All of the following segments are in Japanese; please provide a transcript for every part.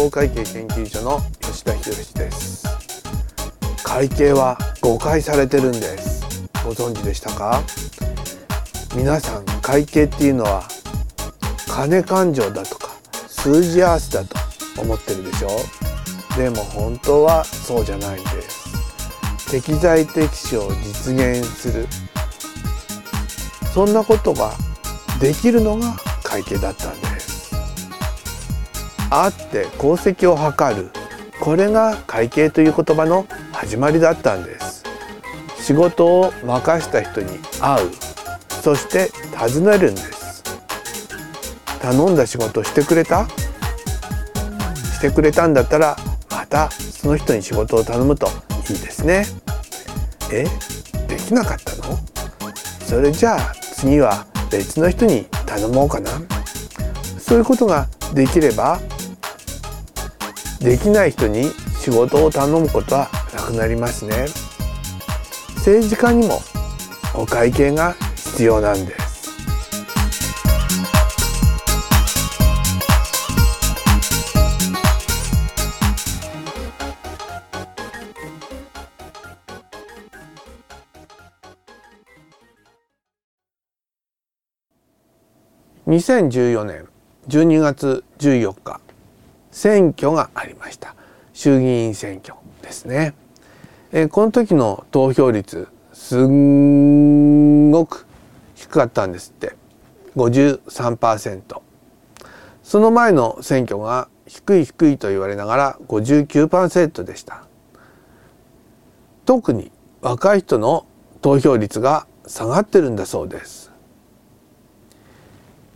公会計研究所の吉田博です。会計は誤解されてるんです。ご存知でしたか？皆さん会計っていうのは金勘定だとか数字合わせだと思ってるでしょ？でも本当はそうじゃないんです。適材適所を実現する。そんなことができるのが会計だったんです。あって功績を図る。これが会計という言葉の始まりだったんです。仕事を任した人に会う。そして尋ねるんです。頼んだ仕事してくれた？してくれたんだったらまたその人に仕事を頼むといいですね。え？できなかったの？それじゃあ次は別の人に頼もうかな。そういうことができればできない人に仕事を頼むことはなくなりますね。政治家にもお会計が必要なんです。2014年12月14日。選挙がありました。衆議院選挙ですね、えこの時の投票率すんごく低かったんですって。53%その前の選挙が低い低いと言われながら59%でした。特に若い人の投票率が下がってるんだそうです。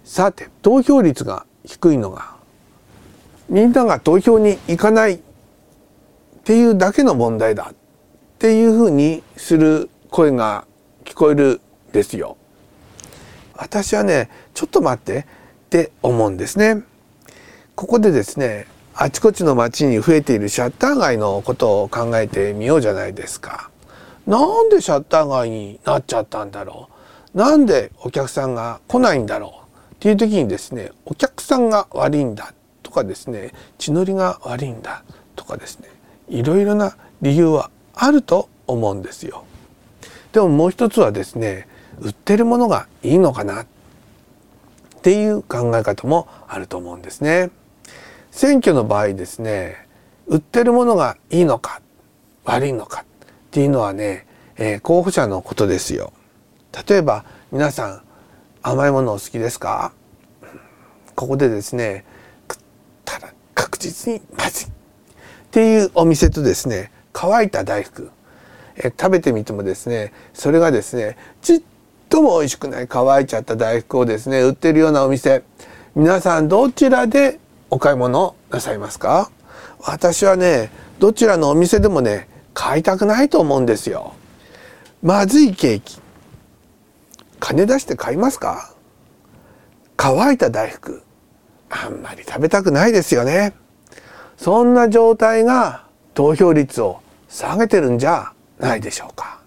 さて投票率が低いのがみんなが投票に行かないっていうだけの問題だっていうふうにする声が聞こえるですよ。私はねちょっと待ってって思うんですね。ここでですねあちこちの街に増えているシャッター街のことを考えてみようじゃないですか。なんでシャッター街になっちゃったんだろうなんでお客さんが来ないんだろうっていう時にですねお客さんが悪いんだかですね血のりが悪いんだとかですねいろいろな理由はあると思うんですよ。でももう一つはですね売ってるものがいいのかなっていう考え方もあると思うんですね。選挙の場合ですね売ってるものがいいのか悪いのかっていうのはね、えー、候補者のことですよ。例えば皆さん甘いものお好きですか？ここでですね実にまずいっていうお店とですね乾いた大福。え食べてみてもですねそれがですねちっとも美味しくない乾いちゃった大福をですね売ってるようなお店。皆さんどちらでお買い物なさいますか？私はねどちらのお店でもね買いたくないと思うんですよ。まずいケーキ。金出して買いますか？乾いた大福。あんまり食べたくないですよね。そんな状態が投票率を下げてるんじゃないでしょうか。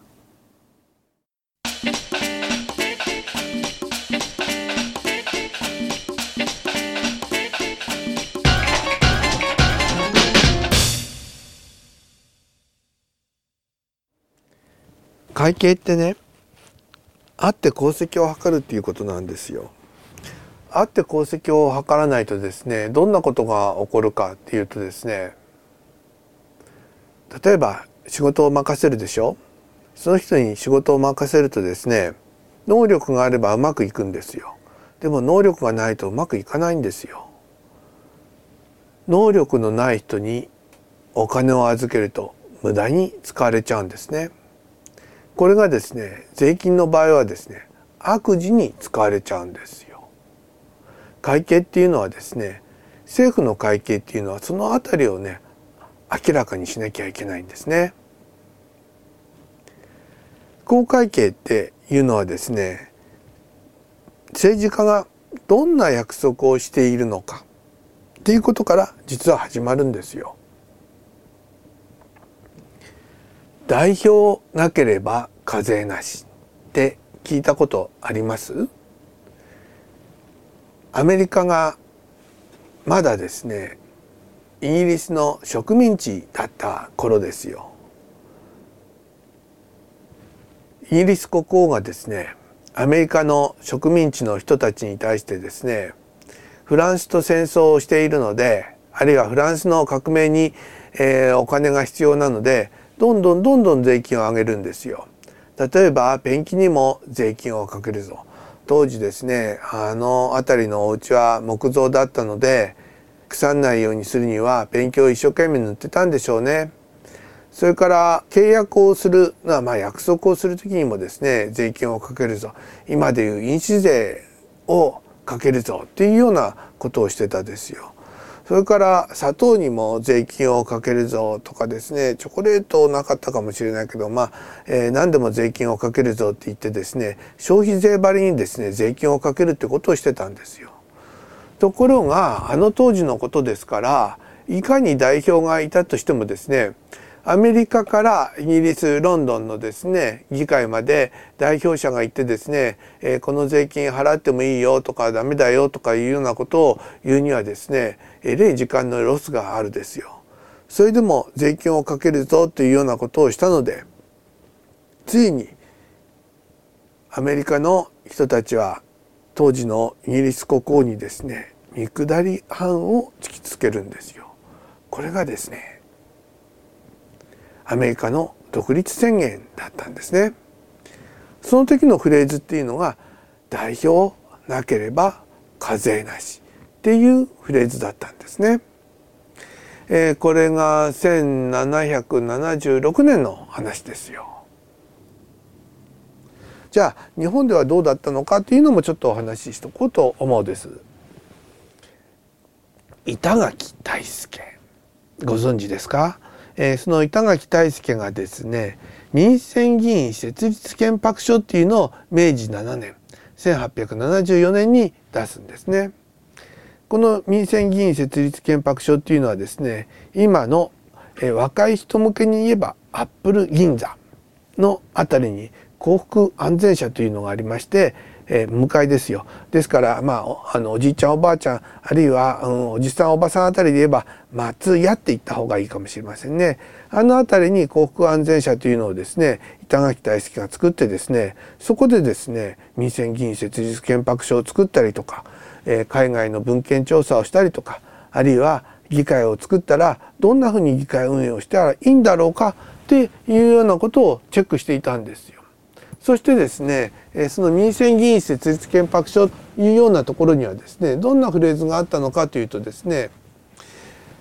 会計ってねあって功績を図るっていうことなんですよ。あって功績を図らないとですねどんなことが起こるかっていうとですね例えば仕事を任せるでしょ？その人に仕事を任せるとですね能力があればうまくいくんですよ。でも能力がないとうまくいかないんですよ。能力のない人にお金を預けると無駄に使われちゃうんですね。これがですね税金の場合はですね悪事に使われちゃうんですよ。会計っていうのはですね政府の会計っていうのはそのあたりをね明らかにしなきゃいけないんですね。公会計っていうのはですね政治家がどんな約束をしているのかっていうことから実は始まるんですよ。代表なければ課税なしって聞いたことあります？アメリカがまだですねイギリスの植民地だった頃ですよ。イギリス国王がですねアメリカの植民地の人たちに対してですねフランスと戦争をしているのであるいはフランスの革命に、えー、お金が必要なのでどんどんどんどん税金を上げるんですよ。例えばペンキにも税金をかけるぞ。当時ですねあの辺りのお家は木造だったので腐んないようにするには勉強を一生懸命塗ってたんでしょうね。それから契約をするまあ約束をする時にもですね税金をかけるぞ今でいう印紙税をかけるぞっていうようなことをしてたですよ。それから砂糖にも税金をかけるぞとかですねチョコレートなかったかもしれないけどまあ、えー、何でも税金をかけるぞって言ってですね消費税張りにですね税金をかけるってことをしてたんですよ。ところがあの当時のことですからいかに代表がいたとしてもですねアメリカからイギリスロンドンのですね議会まで代表者が行ってですね、えー、この税金払ってもいいよとかダメだよとかいうようなことを言うにはですねえれい時間のロスがあるですよ。それでも税金をかけるぞというようなことをしたのでついにアメリカの人たちは当時のイギリス国王にですね見下り犯を突きつけるんですよ。これがですねアメリカの独立宣言だったんですね。その時のフレーズっていうのが代表なければ課税なしっていうフレーズだったんですね。えー、これが1776年の話ですよ。じゃあ日本ではどうだったのかっていうのもちょっとお話ししとこうと思うです。板垣大輔ご存知ですか？えー、その板垣退助がですね民選議員設立憲白書っていうのを明治7年1874年に出すんですね。この民選議員設立憲白書っていうのはですね今の、えー、若い人向けに言えばアップル銀座の辺りに幸福安全者というのがありましてえー、向かいですよですからまああのおじいちゃんおばあちゃんあるいは、うん、おじさんおばさんあたりで言えば松屋って言った方がいいかもしれませんねあの辺りに幸福安全者というのをですね板垣大輔が作ってですねそこでですね民選議員設立憲白書を作ったりとか、えー、海外の文献調査をしたりとかあるいは議会を作ったらどんなふうに議会運営をしたらいいんだろうかっていうようなことをチェックしていたんですよ。そしてですねその民選議員設立憲白書というようなところにはですねどんなフレーズがあったのかというとですね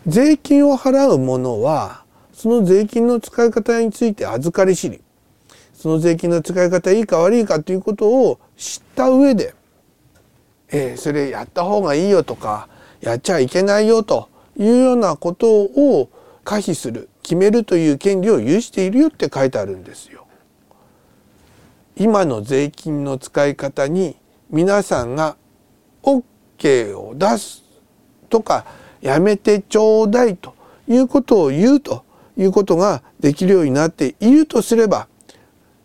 税金を払う者はその税金の使い方について預かり知りその税金の使い方いいか悪いかということを知った上で、えー、それやった方がいいよとかやっちゃいけないよというようなことを可否する決めるという権利を有しているよって書いてあるんですよ。今の税金の使い方に皆さんが OK を出すとかやめてちょうだいということを言うということができるようになっているとすれば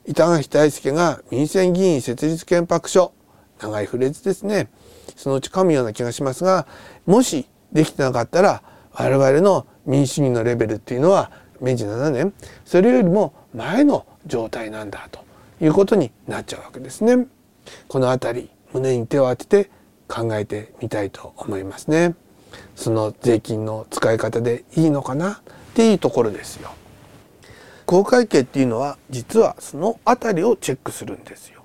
板垣大輔が民選議員設立憲白書長いフレーズですね。そのうち噛むような気がしますがもしできてなかったら我々の民主主義のレベルっていうのは明治7年それよりも前の状態なんだと。いうことになっちゃうわけですね。この辺り胸に手を当てて考えてみたいと思いますね。その税金の使い方でいいのかな？っていうところですよ。公会計っていうのは実はその辺りをチェックするんですよ。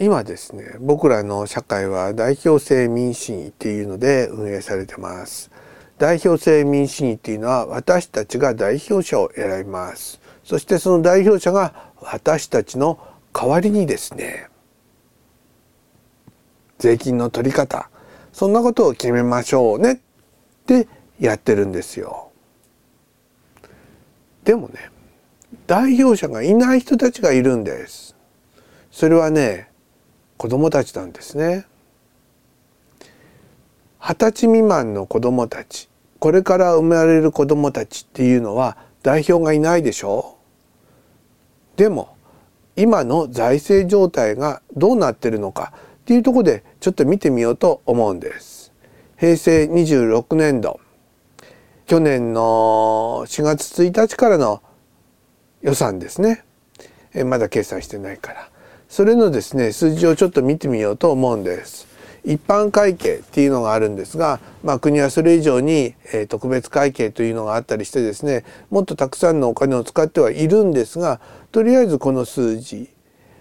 今ですね僕らの社会は代表制民主主義っていうので運営されてます。代表制民主主義っていうのは私たちが代表者を選びます。そしてその代表者が私たちの代わりにですね税金の取り方そんなことを決めましょうね。ってやってるんですよ。でもね代表者がいない人たちがいるんです。それはね子供たちなんですね。二十歳未満の子供たちこれから生まれる子どもたちっていうのは代表がいないでしょうでも今の財政状態がどうなってるのかっていうところでちょっと見てみようと思うんです。平成26年度去年の4月1日からの予算ですねえまだ決算してないからそれのですね数字をちょっと見てみようと思うんです。一般会計っていうのがあるんですが、まあ、国はそれ以上に、特別会計というのがあったりしてですねもっとたくさんのお金を使ってはいるんですがとりあえずこの数字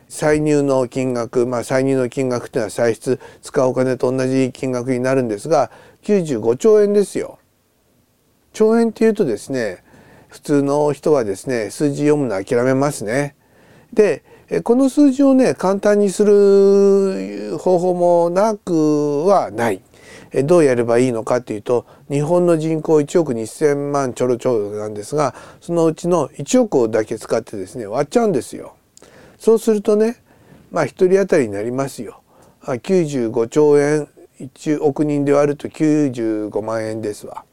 歳入の金額、まあ、歳入の金額っていうのは歳出使うお金と同じ金額になるんですが95兆円ですよ。兆円っていうとですね普通の人はですね数字読むの諦めますね。でこの数字をね簡単にする方法もなくはない。どうやればいいのかっていうと日本の人口1億2,000万ちょろちょろなんですがそのうちの1億だけ使ってですね割っちゃうんですよ。そうするとねまあ1人当たりになりますよ。95兆円1億人で割ると95万円ですわ。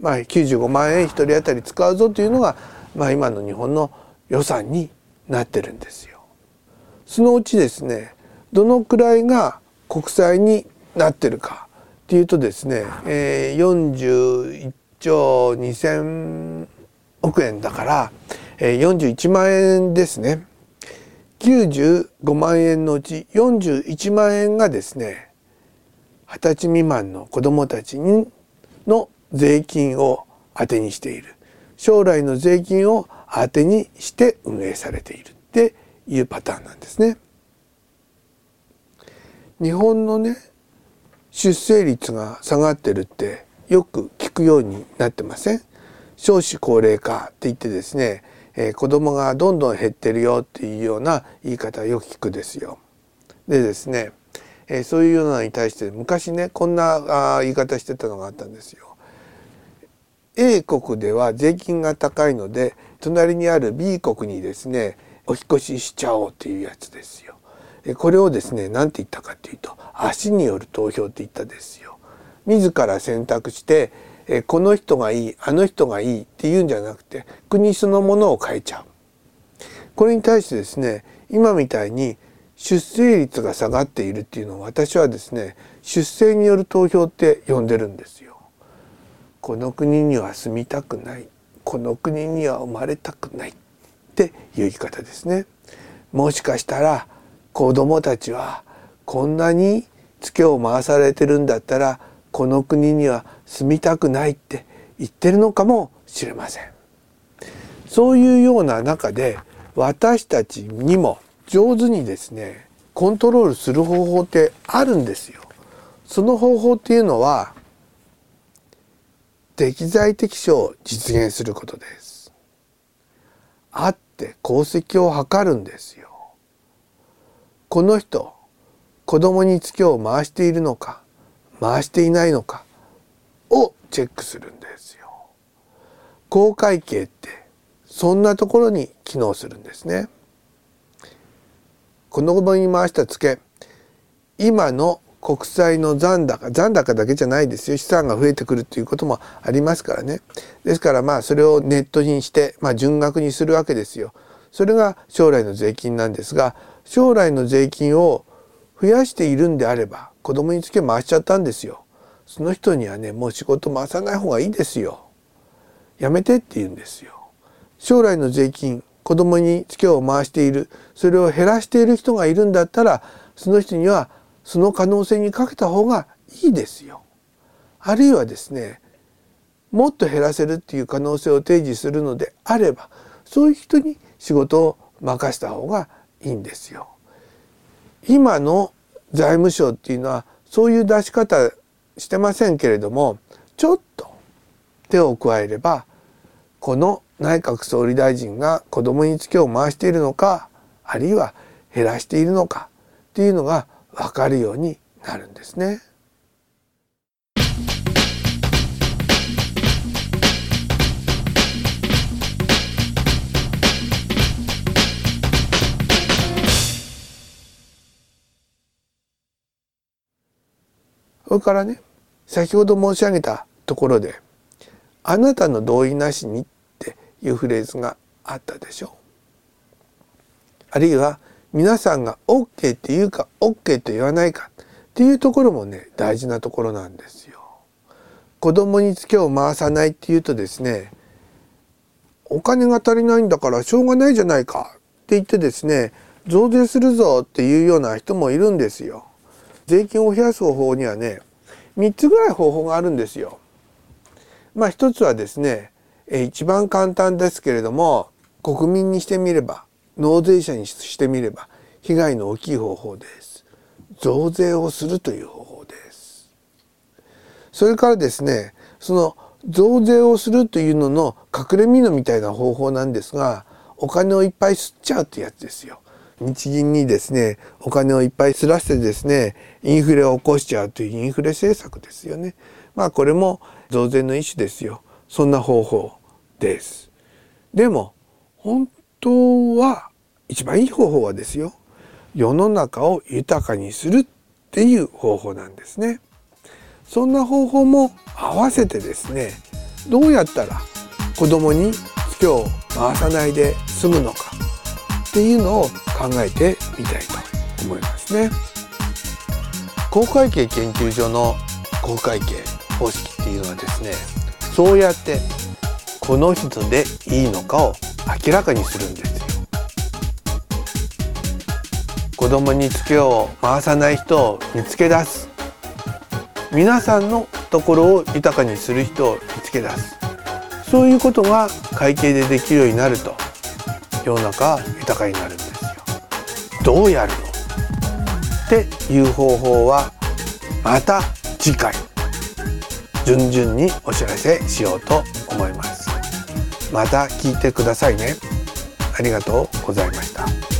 まあ95万円1人当たり使うぞというのが、まあ、今の日本の予算になってるんですよ。そのうちですねどのくらいが国債になってるかっていうとですね、えー、41兆2,000億円だから、えー、41万円ですね。95万円のうち41万円がですね二十歳未満の子どもたちの税金を当てにしている。将来の税金を当てにして運営されている。っていうパターンなんですね。日本のね出生率が下がってるってよく聞くようになってません？少子高齢化って言ってですねえー、子供がどんどん減ってるよっていうような言い方よく聞くですよ。でですね、えー、そういうようなのに対して昔ねこんなあ言い方してたのがあったんですよ。A 国では税金が高いので隣にある B 国にですねお引越ししちゃおうっていうやつですよ。これをですね何て言ったかっていうと足による投票って言ったですよ。自ら選択してえこの人がいいあの人がいいっていうんじゃなくて国そのものを変えちゃう。これに対してですね今みたいに出生率が下がっているっていうのを私はですね出生による投票って呼んでるんですよ。この国には住みたくないこの国には生まれたくないっていう言い方ですね。もしかしたら子供たちはこんなにツケを回されてるんだったらこの国には住みたくないって言ってるのかもしれません。そういうような中で私たちにも上手にですねコントロールする方法ってあるんですよ。その方法っていうのは適材適所を実現することです。あって功績を図るんですよ。この人子供にツケを回しているのか回していないのかをチェックするんですよ。公会計ってそんなところに機能するんですね。この後に回した付け今の国債の残高残高だけじゃないですよ資産が増えてくるっていうこともありますからねですからまあそれをネットにして、まあ、純額にするわけですよ。それが将来の税金なんですが将来の税金を増やしているんであれば子供につけ回しちゃったんですよ。その人にはねもう仕事回さない方がいいですよ。やめてって言うんですよ。将来の税金子供にツケを回しているそれを減らしている人がいるんだったらその人にはその可能性にかけた方がいいですよ。あるいはですねもっと減らせるっていう可能性を提示するのであればそういう人に仕事を任せた方がいいんですよ。今の財務省っていうのはそういう出し方してませんけれどもちょっと手を加えればこの内閣総理大臣が子供にツケを回しているのかあるいは減らしているのかっていうのが分かるようになるんですね。それからね先ほど申し上げたところであなたの同意なしにっていうフレーズがあったでしょう。あるいは皆さんが OK って言うか OK と言わないかっていうところもね大事なところなんですよ。子供にツケを回さないっていうとですねお金が足りないんだからしょうがないじゃないかって言ってですね増税するぞっていうような人もいるんですよ。税金を増やす方法にはね3つぐらい方法があるんですよ。まあ一つはですね一番簡単ですけれども国民にしてみれば納税者にしてみれば被害の大きい方法です。増税をするという方法です。それからですねその増税をするというのの隠れ蓑みたいな方法なんですがお金をいっぱい吸っちゃうってやつですよ。日銀にですねお金をいっぱいすらせてですねインフレを起こしちゃうというインフレ政策ですよね。まあこれも増税の一種ですよ。そんな方法です。でも本当は一番いい方法はですよ世の中を豊かにするっていう方法なんですね。そんな方法も合わせてですねどうやったら子供にツケを回さないで済むのかっていうのを考えてみたいと思いますね。公会計研究所の公会計方式っていうのはですねそうやってこの人でいいのかを明らかにするんですよ。子供にツケを回さない人を見つけ出す皆さんのところを豊かにする人を見つけ出すそういうことが会計でできるようになると世の中は豊かになるんですよ。どうやるの？っていう方法はまた次回順々にお知らせしようと思います。また聞いてくださいね。ありがとうございました。